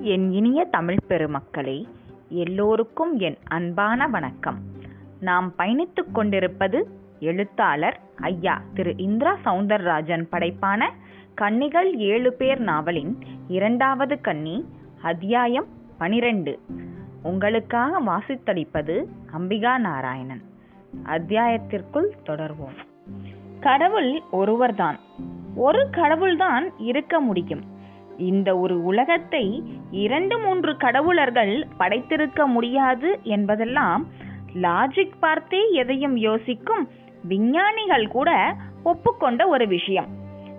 என் இனிய தமிழ் பெருமக்களே எல்லோருக்கும் என் அன்பான வணக்கம். நாம் பயணித்து கொண்டிருப்பது எழுத்தாளர் ஐயா திரு இந்திரா சவுந்தரராஜன் படைப்பான கன்னிகள் ஏழு பேர் நாவலின் இரண்டாவது கன்னி அத்தியாயம் பனிரெண்டு. உங்களுக்காக வாசித்தளிப்பது அம்பிகா நாராயணன். அத்தியாயத்திற்குள் தொடர்வோம். கடவுள் ஒருவர்தான். ஒரு கடவுள்தான் இருக்க முடியும். இந்த ஒரு உலகத்தை இரண்டு மூன்று கடவுளர்கள் படைத்திருக்க முடியாது என்பதெல்லாம் லாஜிக் பார்த்தே எதையும் யோசிக்கும் விஞ்ஞானிகள் கூட ஒப்புக்கொண்ட ஒரு விஷயம்.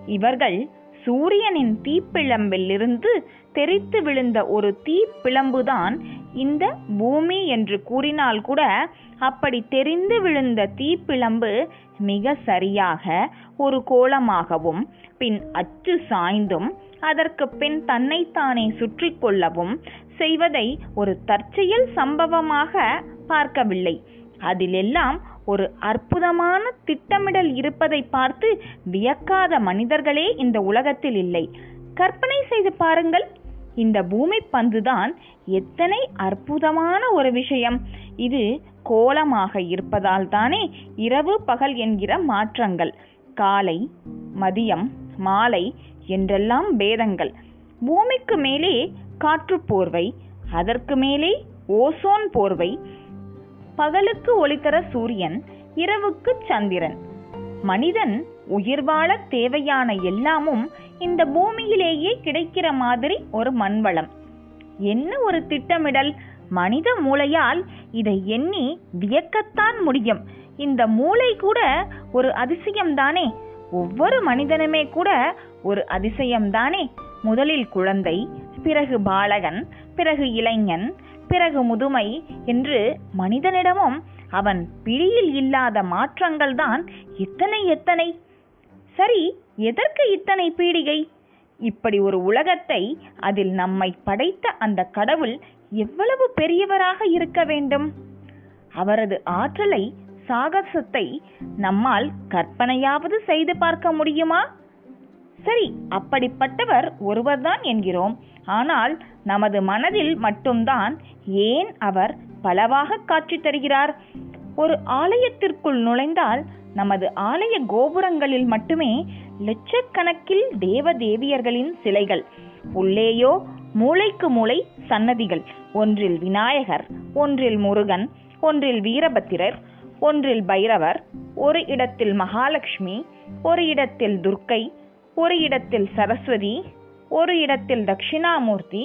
இவர்கள் சூரியனின் தீப்பிழம்பிலிருந்து தெரித்து விழுந்த ஒரு தீப்பிழம்புதான் இந்த பூமி என்று கூறினால் கூட அப்படி தெரிந்து விழுந்த தீப்பிழம்பு மிக சரியாக ஒரு கோலமாகவும் பின் அச்சு சாய்ந்தும் அதற்கு பின் தன்னைத்தானே சுற்றி கொள்ளவும் செய்வதை ஒரு தற்செயல் சம்பவமாக பார்க்கவில்லை. அதிலெல்லாம் ஒரு அற்புதமான திட்டமிடல் இருப்பதை பார்த்து வியக்காத மனிதர்களே இந்த உலகத்தில் இல்லை. கற்பனை செய்து பாருங்கள். இந்த பூமி பந்துதான் எத்தனை அற்புதமான ஒரு விஷயம். இது கோலமாக இருப்பதால் தானே இரவு பகல் என்கிற மாற்றங்கள். காலை மதியம் மாலை என்றெல்லாம் பேதங்கள் பூமிக்கு மேலே காற்று போர்வை அதற்கு மேலே ஓசோன் போர்வை. பகலுக்கு ஒளித்தர சூரியன் இரவுக்கு சந்திரன். மனிதன் உயிர் வாழ தேவையான எல்லாமும் இந்த பூமியிலேயே கிடைக்கிற மாதிரி ஒரு மண்வளம். என்ன ஒரு திட்டமிடல்? மனித மூளையால் இதை எண்ணி வியக்கத்தான் முடியும். இந்த மூளை கூட ஒரு அதிசயம்தானே? ஒவ்வொரு மனிதனுமே கூட ஒரு அதிசயம்தானே? முதலில் குழந்தை பிறகு பாலகன் பிறகு இளைஞன் பிறகு முதுமை என்று மனிதனிடமும் அவன் பிடியில் இல்லாத மாற்றங்கள் தான் எத்தனை எத்தனை? சரி எதற்கு இத்தனை பீடிகை? இப்படி ஒரு உலகத்தை அதில் நம்மை படைத்த அந்த கடவுள் எவ்வளவு பெரியவராக இருக்க வேண்டும்? அவரது ஆற்றலை சாகசத்தை நம்மால் கற்பனையாவது செய்து பார்க்க முடியுமா? சரி அப்படிப்பட்டவர் ஒருவர்தான் என்கிறோம். ஆனால் நமது மனதில் மட்டும்தான் ஏன் அவர் பலவாக காட்சி தருகிறார்? ஒரு ஆலயத்திற்குள் நுழைந்தால் நமது ஆலய கோபுரங்களில் மட்டுமே லட்சக்கணக்கில் தேவ தேவியர்களின் சிலைகள் உள்ளேயோ மூளைக்கு மூளை சன்னதிகள் ஒன்றில் விநாயகர் ஒன்றில் முருகன் ஒன்றில் வீரபத்திரர் ஒன்றில் பைரவர் ஒரு இடத்தில் மகாலட்சுமி ஒரு இடத்தில் துர்க்கை ஒரு இடத்தில் சரஸ்வதி ஒரு இடத்தில் தட்சிணாமூர்த்தி.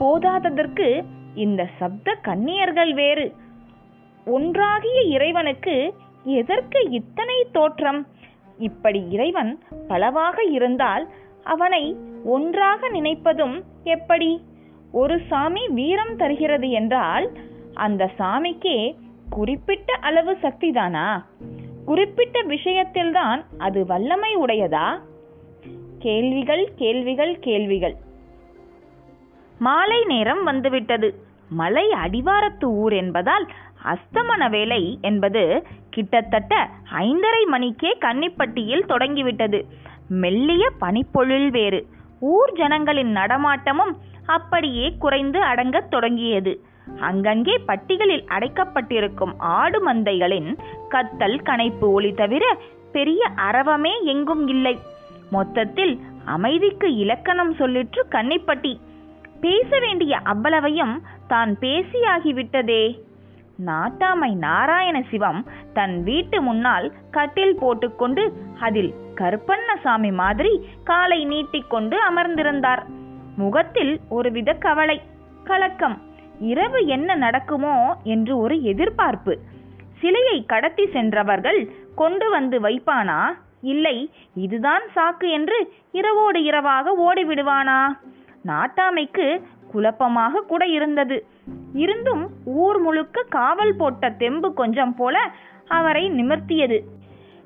போதாததற்கு இந்த சப்த கன்னியர்கள் வேறு. ஒன்றாகிய இறைவனுக்கு எதற்கு இத்தனை தோற்றம்? இப்படி இறைவன் பலவாக இருந்தால் அவனை ஒன்றாக நினைப்பதும் எப்படி? ஒரு சாமி வீரம் தருகிறது என்றால் அந்த சாமிக்கே குறிப்பிட்ட அளவு சக்திதானா குறிப்பிட்ட விஷயத்தில்தான் அது வல்லமை உடையதா? கேள்விகள் கேள்விகள் கேள்விகள். மாலை நேரம் வந்துவிட்டது. மலை அடிவாரத்து ஊர் என்பதால் அஸ்தமன வேலை என்பது கிட்டத்தட்ட ஐந்தரை மணிக்கே கன்னிப்பட்டியில் தொடங்கிவிட்டது. மெல்லிய பனிப்பொழில் வேறு. ஊர் ஜனங்களின் நடமாட்டமும் அப்படியே குறைந்து அடங்கத் தொடங்கியது. அங்கங்கே பட்டிகளில் அடைக்கப்பட்டிருக்கும் ஆடு மந்தைகளின் கத்தல் கனைப்பு ஒளி தவிர பெரிய அரவமே எங்கும் இல்லை. மொத்தத்தில் அமைதிக்கு இலக்கணம் சொல்லிற்று கன்னிப்பட்டி. பேச வேண்டிய அவ்வளவையும் தான் பேசியாகிவிட்டதே. நாட்டாமை நாராயண சிவம் தன் வீட்டு முன்னால் கட்டில் போட்டுக்கொண்டு அதில் கருப்பண்ணசாமி மாதிரி காலை நீட்டிக்கொண்டு அமர்ந்திருந்தார். முகத்தில் ஒருவித கவலை கலக்கம் இரவு என்ன நடக்குமோ என்று ஒரு எதிர்பார்ப்பு. சிலையை கடத்தி சென்றவர்கள் கொண்டு வந்து வைப்பானா? இல்லை இதுதான் சாக்கு என்று இரவோடு இரவாக ஓடிவிடுவானா? நாட்டாமைக்கு குழப்பமாக கூட இருந்தது. இருந்தும் ஊர் முழுக்க காவல் போட்ட தெம்பு கொஞ்சம் போல அவரை நிமிர்த்தியது.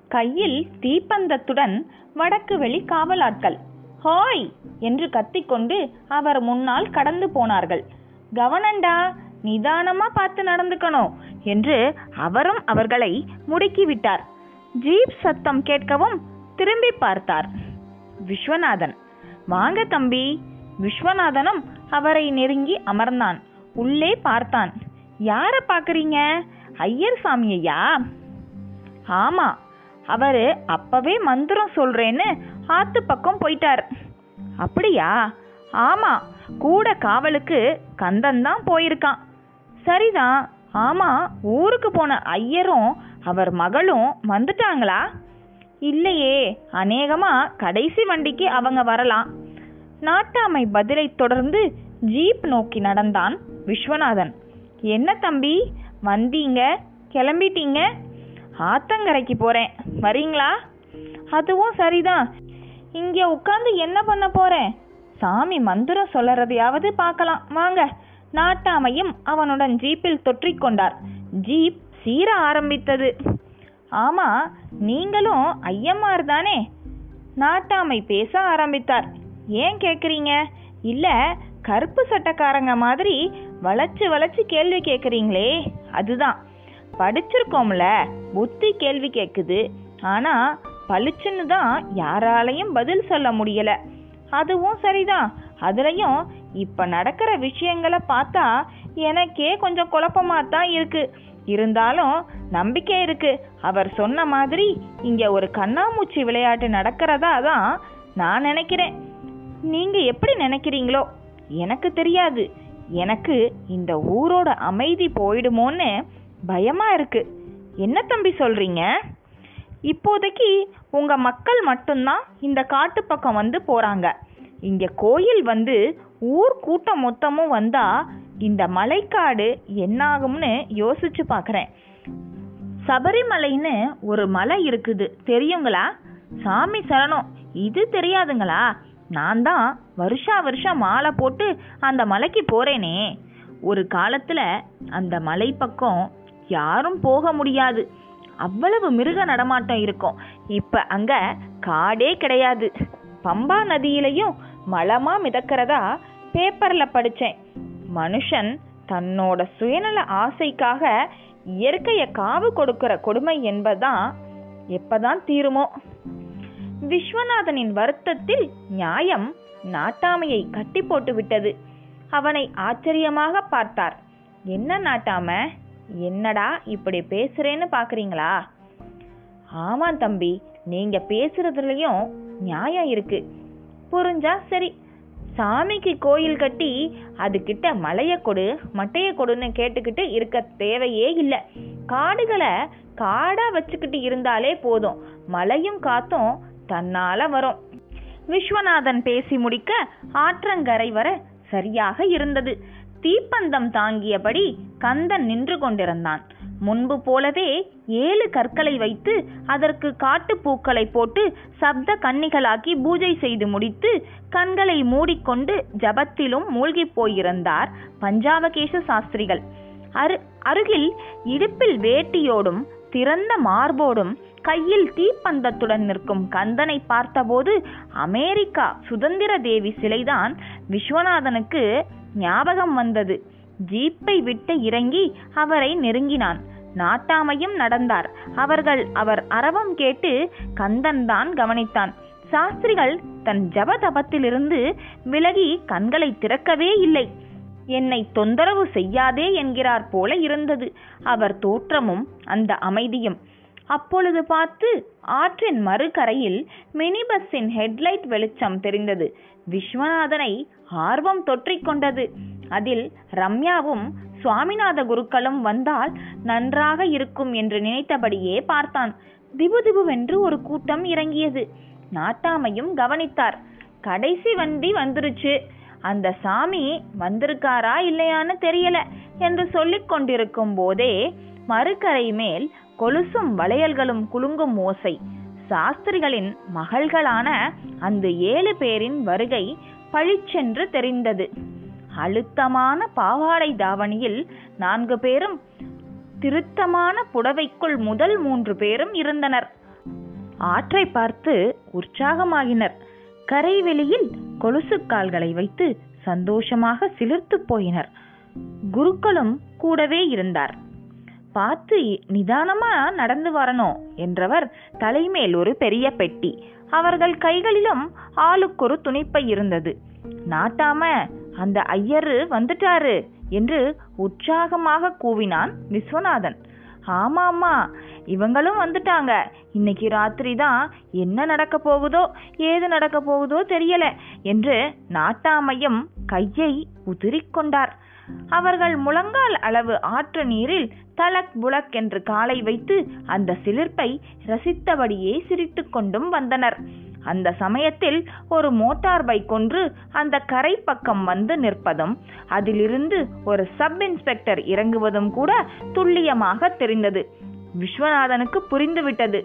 கையில் தீப்பந்தத்துடன் வடக்கு வெளி காவலாட்கள் ஹாய்! என்று கத்திக்கொண்டு அவர் முன்னால் கடந்து போனார்கள். கவனண்டா நிதானமா பார்த்து நடந்துக்கணும் என்று அவரும் அவர்களை முடுக்கிவிட்டார். ஜீப் சத்தம் கேட்கவும் திரும்பி பார்த்தார். விஸ்வநாதன் வாங்க தம்பி. விஸ்வநாதனும் அவரை நெருங்கி அமர்ந்தான். உள்ளே பார்த்தான். யாரை பார்க்குறீங்க? ஐயர் சாமியையா? ஆமா அவரு அப்பவே மந்திரம் சொல்றேன்னு ஆத்து பக்கம் போயிட்டார். அப்படியா? ஆமா கூட காவலுக்கு கந்தன் தான் போயிருக்கான். சரிதான் ஆமா ஊருக்கு போன ஐயரும் அவர் மகளும் வந்துட்டாங்களா? இல்லையே அநேகமா கடைசி வண்டிக்கு அவங்க வரலாம். நாட்டாமை பதிலை தொடர்ந்து ஜீப் நோக்கி நடந்தான் விஸ்வநாதன். என்ன தம்பி வந்தீங்க? கிளம்பிட்டீங்க? ஆத்தங்கரைக்கு போறேன். வரீங்களா? அதுவும் சரிதான். இங்க உட்காந்து என்ன பண்ண போறேன்? சாமி மந்திரம் சொல்லறதையாவது பார்க்கலாம். வாங்க. நாட்டாமையும் அவனுடன் ஜீப்பில் தொற்றிக்கொண்டார் ஜீப் சீர ஆரம்பித்தது. ஆமா நீங்களும் ஐயம்மார் தானே? நாட்டாமை பேச ஆரம்பித்தார். ஏன் கேட்குறீங்க இல்லை கருப்பு சட்டக்காரங்க மாதிரி வளைச்சு வளைச்சு கேள்வி கேட்குறீங்களே அதுதான். படிச்சிருக்கோம்ல புத்தி கேள்வி கேட்குது ஆனால் பளிச்சுன்னு தான் யாராலையும் பதில் சொல்ல முடியலை. அதுவும் சரிதான். அதுலேயும் இப்போ நடக்கிற விஷயங்களை பார்த்தா எனக்கே கொஞ்சம் குழப்பமாக தான் இருக்குது இருந்தாலும் நம்பிக்கை இருக்கு. அவர் சொன்ன மாதிரி இங்க ஒரு கண்ணாமூச்சி விளையாட்டு நடக்கிறதா தான் நான் நினைக்கிறேன். நீங்க எப்படி நினைக்கிறீங்களோ? எனக்கு தெரியாது. எனக்கு இந்த ஊரோட அமைதி போயிடுமோன்னு பயமா இருக்கு. என்ன தம்பி சொல்றீங்க? இப்போதைக்கு உங்க மக்கள் மட்டும்தான் இந்த காட்டு பக்கம் வந்து போறாங்க. இங்க கோயில் வந்து ஊர் கூட்டம் மொத்தமும் வந்தா இந்த மலைக்காடு என்னாகும்னு யோசிச்சு பார்க்குறேன் சபரிமலைன்னு ஒரு மலை இருக்குது. தெரியுங்களா? சாமி சரணம். இது தெரியாதுங்களா? நான் தான் வருஷா வருஷம் மாலை போட்டு அந்த மலைக்கு போகிறேனே ஒரு காலத்தில் அந்த மலை பக்கம் யாரும் போக முடியாது. அவ்வளவு மிருக நடமாட்டம் இருக்கும். இப்போ அங்கே காடே கிடையாது. பம்பா நதியிலையும் மலமாக மிதக்கிறதா பேப்பரில் படித்தேன் மனுஷன் தன்னோட சுயநல ஆசைக்காக இயற்கையை காவு கொடுக்கிற கொடுமை என்பதுதான் எப்பதான் தீருமோ. விஸ்வநாதனின் வருத்தத்தில் நியாயம் நாட்டாமையை கட்டி போட்டு விட்டது. அவனை ஆச்சரியமாக பார்த்தார். என்ன நாட்டாம? என்னடா இப்படி பேசுறேன்னு பாக்குறீங்களா? ஆமா தம்பி நீங்க பேசுறதுலயும் நியாயம் இருக்கு. புரிஞ்சா சரி சாமிக்கு கோயில் கட்டி அதுக்கிட்ட மலையை கொடு மட்டையை கொடுன்னு கேட்டுக்கிட்டு இருக்க தேவையே இல்லை. காடுகளை காடாக வச்சுக்கிட்டு இருந்தாலே போதும். மலையும் காத்தும் தன்னால் வரும். விஸ்வநாதன் பேசி முடிக்க ஆற்றங்கரை வர சரியாக இருந்தது. தீப்பந்தம் தாங்கியபடி கந்தன் நின்று கொண்டிருந்தான். முன்பு போலவே ஏழு கற்களை வைத்து அதற்கு காட்டுப்பூக்களை போட்டு சப்த கன்னிகளாக்கி பூஜை செய்து முடித்து கண்களை மூடிக்கொண்டு ஜபத்திலும் மூழ்கிப் போயிருந்தார் பஞ்சாவகேச சாஸ்திரிகள். அரு அருகில் இடுப்பில் வேட்டியோடும் திறந்த மார்போடும் கையில் தீப்பந்தத்துடன் நிற்கும் கந்தனை பார்த்தபோது அமெரிக்கா சுதந்திர தேவி சிலைதான் விஸ்வநாதனுக்கு ஞாபகம் வந்தது. ஜீப்பை விட்டு இறங்கி அவரை நெருங்கினான். நாட்டாமையும் நடந்தார். அவர்கள் அவர் அரவம் கேட்டு கந்தன் தான் கவனித்தான். சாஸ்திரிகள் தன் ஜபதபத்திலிருந்து விலகி கண்களை திறக்கவே இல்லை. என்னை தொந்தரவு செய்யாதே என்கிறார் போல இருந்தது. அவர் தோற்றமும் அந்த அமைதியும். அப்பொழுது பார்த்து ஆற்றின் மறுகரையில் மினி பஸ்ஸின் ஹெட்லைட் வெளிச்சம் தெரிந்தது. விஸ்வநாதனை ஆர்வம் தொற்றிக்கொண்டது. அதில் ரம்யாவும் சுவாமிநாத குருக்களும் வந்தால் நன்றாக இருக்கும் என்று நினைத்தபடியே பார்த்தான். திபு திபுவென்று ஒரு கூட்டம் இறங்கியது. நாட்டாமையும் கவனித்தார். கடைசி வண்டி வந்துருச்சு. அந்த சாமி வந்திருக்காரா இல்லையான்னு தெரியல என்று சொல்லிக் கொண்டிருக்கும் போதே மறுக்கரை மேல் கொலுசும் வளையல்களும் குலுங்கும் ஓசை. சாஸ்திரிகளின் மகள்களான அந்த ஏழு பேரின் வருகை பழிச்சென்று தெரிந்தது. அழுத்தமான பாவாடை தாவணியில் நான்கு பேரும் திருத்தமான புடவைக்குள் முதல் மூன்று பேரும் இருந்தனர். ஆற்றை பார்த்து உற்சாகமாகினர். கரைவெளியில் கொலுசு கால்களை வைத்து சந்தோஷமாக சிலிர்த்து போயினர். குருக்களும் கூடவே இருந்தார். பார்த்து நிதானமா நடந்து வரணும் என்றவர் தலைமேல் ஒரு பெரிய பெட்டி. அவர்கள் கைகளிலும் ஆளுக்கொரு துணிப்பை இருந்தது. நாட்டாம அந்த ஐயரு வந்துட்டாரு என்று உற்சாகமாக கூவினான் விஸ்வநாதன். ஆமாம்மா இவங்களும் வந்துட்டாங்க. இன்னைக்கு ராத்திரி தான் என்ன நடக்க போகுதோ ஏது நடக்க போகுதோ தெரியல என்று நாட்டாமையும் கையை உதிரிக்கொண்டார் அவர்கள் முழங்கால் அளவு ஆற்று நீரில் தலக் புலக் என்று காலை வைத்து அந்த சிலிர்ப்பை ரசித்தபடியே சிரித்து கொண்டும் வந்தனர். அந்த சமயத்தில் ஒரு மோட்டார் பைக் ஒன்று அந்த கரை பக்கம் வந்து நிற்பதும் அதிலிருந்து ஒரு சப் இன்ஸ்பெக்டர் இறங்குவதும் கூட துல்லியமாக தெரிந்தது. விஸ்வநாதனுக்கு புரிந்துவிட்டது.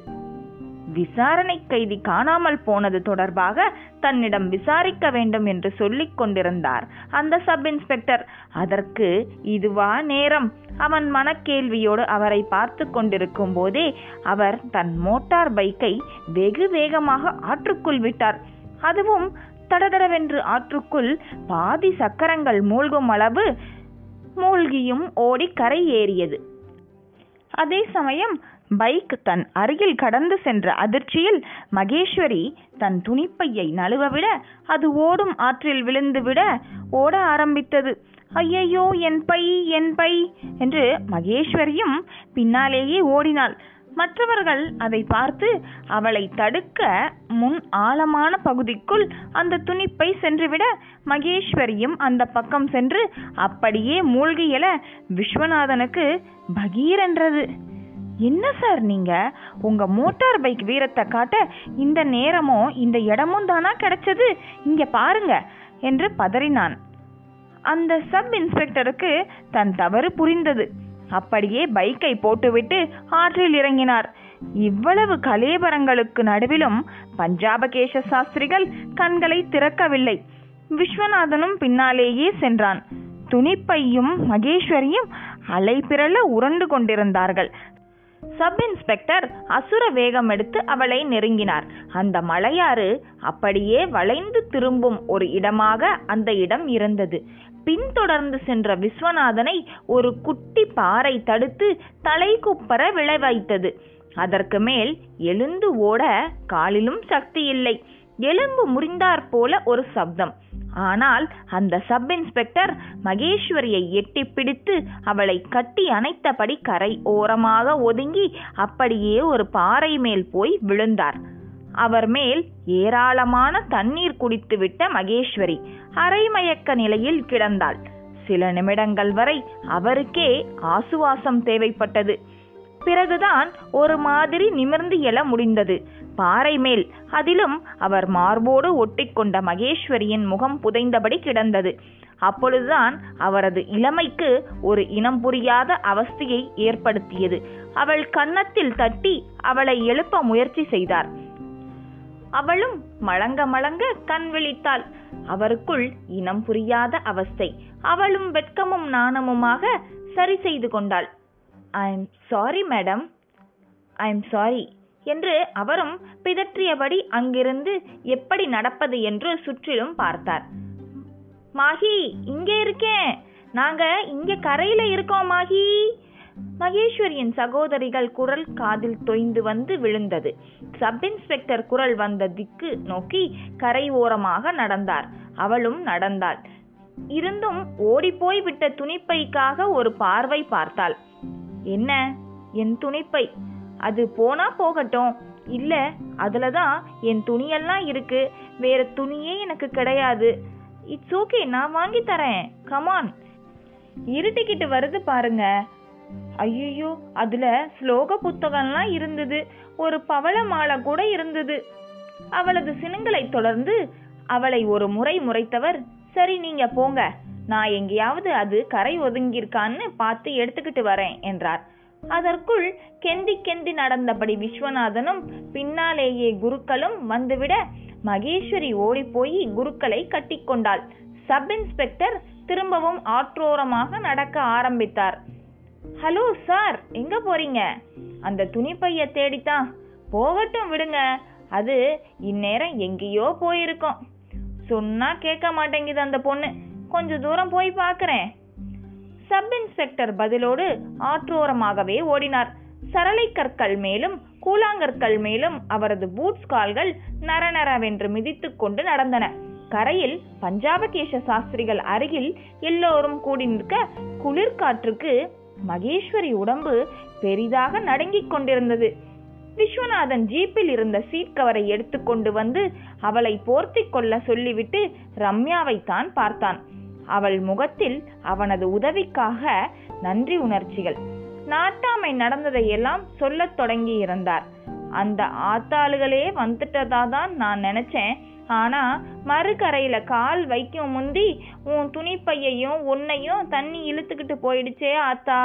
விசாரணை கைதி காணாமல் போனது தொடர்பாக தன்னிடம் விசாரிக்க வேண்டும் என்று சொல்லிக் கொண்டிருந்தார். அந்த சப் இன்ஸ்பெக்டர் அதற்கு இதுவா நேரம்? அவன் மனக்கேள்வியோடு அவரை பார்த்து கொண்டிருக்கும் போதே அவர் தன் மோட்டார் பைக்கை வெகு வேகமாக ஆற்றுக்குள் விட்டார். அதுவும் தடதடவென்று ஆற்றுக்குள் பாதி சக்கரங்கள் மூழ்கும் அளவு மூழ்கியும் ஓடி கரை ஏறியது. அதே சமயம் பைக் தன் அருகில் கடந்து சென்ற அதிர்ச்சியில் மகேஸ்வரி தன் துணிப்பையை நழுவவிட அது ஓடும் ஆற்றில் விழுந்துவிட ஓட ஆரம்பித்தது. ஐயையோ என் பை என் பை என்று மகேஸ்வரியும் பின்னாலேயே ஓடினாள். மற்றவர்கள் அதை பார்த்து அவளை தடுக்க முன் ஆழமான பகுதிக்குள் அந்த துணிப்பை சென்றுவிட மகேஸ்வரியும் அந்த பக்கம் சென்று அப்படியே மூழ்கியல விஸ்வநாதனுக்கு பகீரென்றது. என்ன சார் நீங்க? உங்க மோட்டார் பைக் வீரத்தை காட்ட இந்த நேரமும் இந்த இடமும் தானா கிடைச்சது? இங்க பாருங்க என்று பதறினான். அந்த சப் இன்ஸ்பெக்டருக்கு தன் தவறு புரிந்தது. அப்படியே பைக்கை போட்டுவிட்டு ஆற்றில் இறங்கினார். இவ்வளவு கலேபரங்களுக்கு நடுவிலும் பஞ்சாபகேஷ சாஸ்திரிகள் கண்களை திறக்கவில்லை. விஸ்வநாதனும் பின்னாலேயே சென்றான். துணிப்பையும் மகேஸ்வரியும் அலைபிரள உருண்டு கொண்டிருந்தார்கள். சப் இன்ஸ்பெக்டர் அசுர வேகம் எடுத்து அவளை நெருங்கினார். அந்த மலையாறு அப்படியே வளைந்து திரும்பும் ஒரு இடமாக அந்த இடம் இருந்தது. பின்தொடர்ந்து சென்ற விஸ்வநாதனை ஒரு குட்டி பாறை தடுத்து தலைக்குப்பர விளை வைத்தது அதற்கு மேல் எழுந்து ஓட காலிலும் சக்தி இல்லை. எலும்பு முறிந்தாற் போல ஒரு சப்தம். ஆனால் அந்த சப் இன்ஸ்பெக்டர் மகேஸ்வரியை எட்டி பிடித்து அவளை கட்டி அணைத்தபடி கரை ஓரமாக ஒதுங்கி அப்படியே ஒரு பாறை மேல் போய் விழுந்தார். அவர் மேல் ஏராளமான தண்ணீர் குடித்துவிட்ட மகேஸ்வரி அரைமயக்க நிலையில் கிடந்தாள். சில நிமிடங்கள் வரை அவருக்கே ஆசுவாசம் தேவைப்பட்டது. பிறகுதான் ஒரு மாதிரி நிமிர்ந்து எழ முடிந்தது. பாறை மேல் அதிலும் அவர் மார்போடு ஒட்டிக்கொண்ட மகேஸ்வரியின் முகம் புதைந்தபடி கிடந்தது. அப்பொழுதுதான் அவரது இளமைக்கு ஒரு இனம் புரியாத அவஸ்தையை ஏற்படுத்தியது. அவள் கன்னத்தில் தட்டி அவளை எழுப்ப முயற்சி செய்தார். அவளும் மழங்க மழங்க கண் விழித்தாள். அவருக்குள் இனம் புரியாத அவஸ்தை. அவளும் வெட்கமும் நாணமுமாக சரி செய்து கொண்டாள். I am sorry madam I am sorry என்று அவரும் பிதற்றியபடி அங்கிருந்து எப்படி நடப்பது என்று சுற்றிலும் பார்த்தார். மாஹி இங்கே இருக்கேன். நாங்க இங்கே கரையில இருக்கோம் மாஹி. மகேஸ்வரியின் சகோதரிகள் குரல் காதில் தொய்ந்து வந்து விழுந்தது. சப் இன்ஸ்பெக்டர் குரல் வந்த திக்கு நோக்கி கரை ஓரமாக நடந்தார். அவளும் நடந்தாள். இருந்தும் ஓடிப்போய் விட்ட துணிப்பைக்காக ஒரு பார்வை பார்த்தாள். என்ன? என் துணிப்பை. அது போனா போகட்டும். இல்ல அதுல தான் என் துணியெல்லாம் இருக்கு. வேற துணியே எனக்கு கிடையாது. இட்ஸ் ஓகே நான் வாங்கி தரேன். கமான் இருட்டிக்கிட்டு வருது பாருங்க. ஐயோ அதுல ஸ்லோக புத்தகம்லாம் இருந்தது. ஒரு பவள மாலை கூட இருந்தது. அவளது சினுங்களை தொடர்ந்து அவளை ஒரு முறை முறைத்தவர் சரி நீங்க போங்க. நான் எங்கேயாவது அது கரை ஒதுங்கியிருக்கான்னு பார்த்து எடுத்துக்கிட்டு வரேன் என்றார். அதற்குள் கெந்தி கெந்தி நடந்தபடி விஸ்வநாதனும் பின்னாலேயே குருக்களும் வந்துவிட மகேஸ்வரி ஓடிப்போய் குருக்களை கட்டிக்கொண்டாள். சப் இன்ஸ்பெக்டர் திரும்பவும் ஆற்றோரமாக நடக்க ஆரம்பித்தார். ஹலோ சார் எங்க போறீங்க? அந்த துணிப்பைய தேடித்தான். போகட்டும் விடுங்க அது இந்நேரம் எங்கேயோ போயிருக்கோம். சொன்னா கேட்க மாட்டேங்குது அந்த பொண்ணு. கொஞ்ச தூரம் போய் பார்க்கறேன். சப் இன்ஸ்பெக்டர் பதிலோடு ஆற்றோரமாகவே ஓடினார். சரளை கற்கள் மேலும் கூழாங்கற்கள் மேலும் அவரது பூட்ஸ் கால்கள் நரநரவென்று மிதித்து கொண்டு நடந்தன. கரையில் பஞ்சாபகேச சாஸ்திரிகள் அருகில் எல்லோரும் கூடி நிற்க குளிர்காற்றுக்கு மகேஸ்வரி உடம்பு பெரிதாக நடுங்கிக் கொண்டிருந்தது. விஸ்வநாதன் ஜீப்பில் இருந்த சீட் கவரை எடுத்துக்கொண்டு வந்து அவளை போர்த்தி கொள்ள சொல்லிவிட்டு ரம்யாவை தான் பார்த்தான். அவள் முகத்தில் அவனது உதவிக்காக நன்றி உணர்ச்சிகள். நாட்டாமை நடந்ததையெல்லாம் சொல்லத் தொடங்கி இருந்தார் அந்த ஆத்தாளுகளே வந்துட்டதா தான் நான் நினைச்சேன். ஆனா மறுக்கரையில கால் வைக்கும் முந்தி உன் துணிப்பையையும் உன்னையும் தண்ணி இழுத்துக்கிட்டு போயிடுச்சே ஆத்தா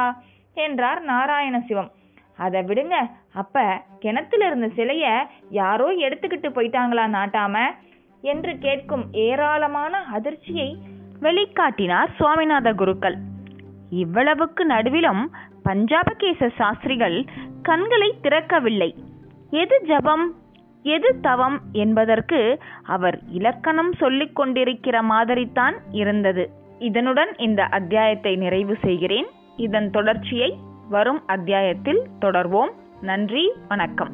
என்றார் நாராயணசிவம். அதை விடுங்க அப்ப கிணத்துல இருந்த சிலைய யாரோ எடுத்துக்கிட்டு போயிட்டாங்களா நாட்டாம? என்று கேட்கும் ஏராளமான அதிர்ச்சியை வெளிக்காட்டினார் சுவாமிநாத குருக்கள். இவ்வளவுக்கு நடுவிலும் பஞ்சாபகேச சாஸ்திரிகள் கண்களை திறக்கவில்லை. எது ஜபம் எது தவம் என்பதற்கு அவர் இலக்கணம் சொல்லிக் கொண்டிருக்கிற மாதிரித்தான் இருந்தது. இதனுடன் இந்த அத்தியாயத்தை நிறைவு செய்கிறேன். இதன் தொடர்ச்சியை வரும் அத்தியாயத்தில் தொடர்வோம். நன்றி வணக்கம்.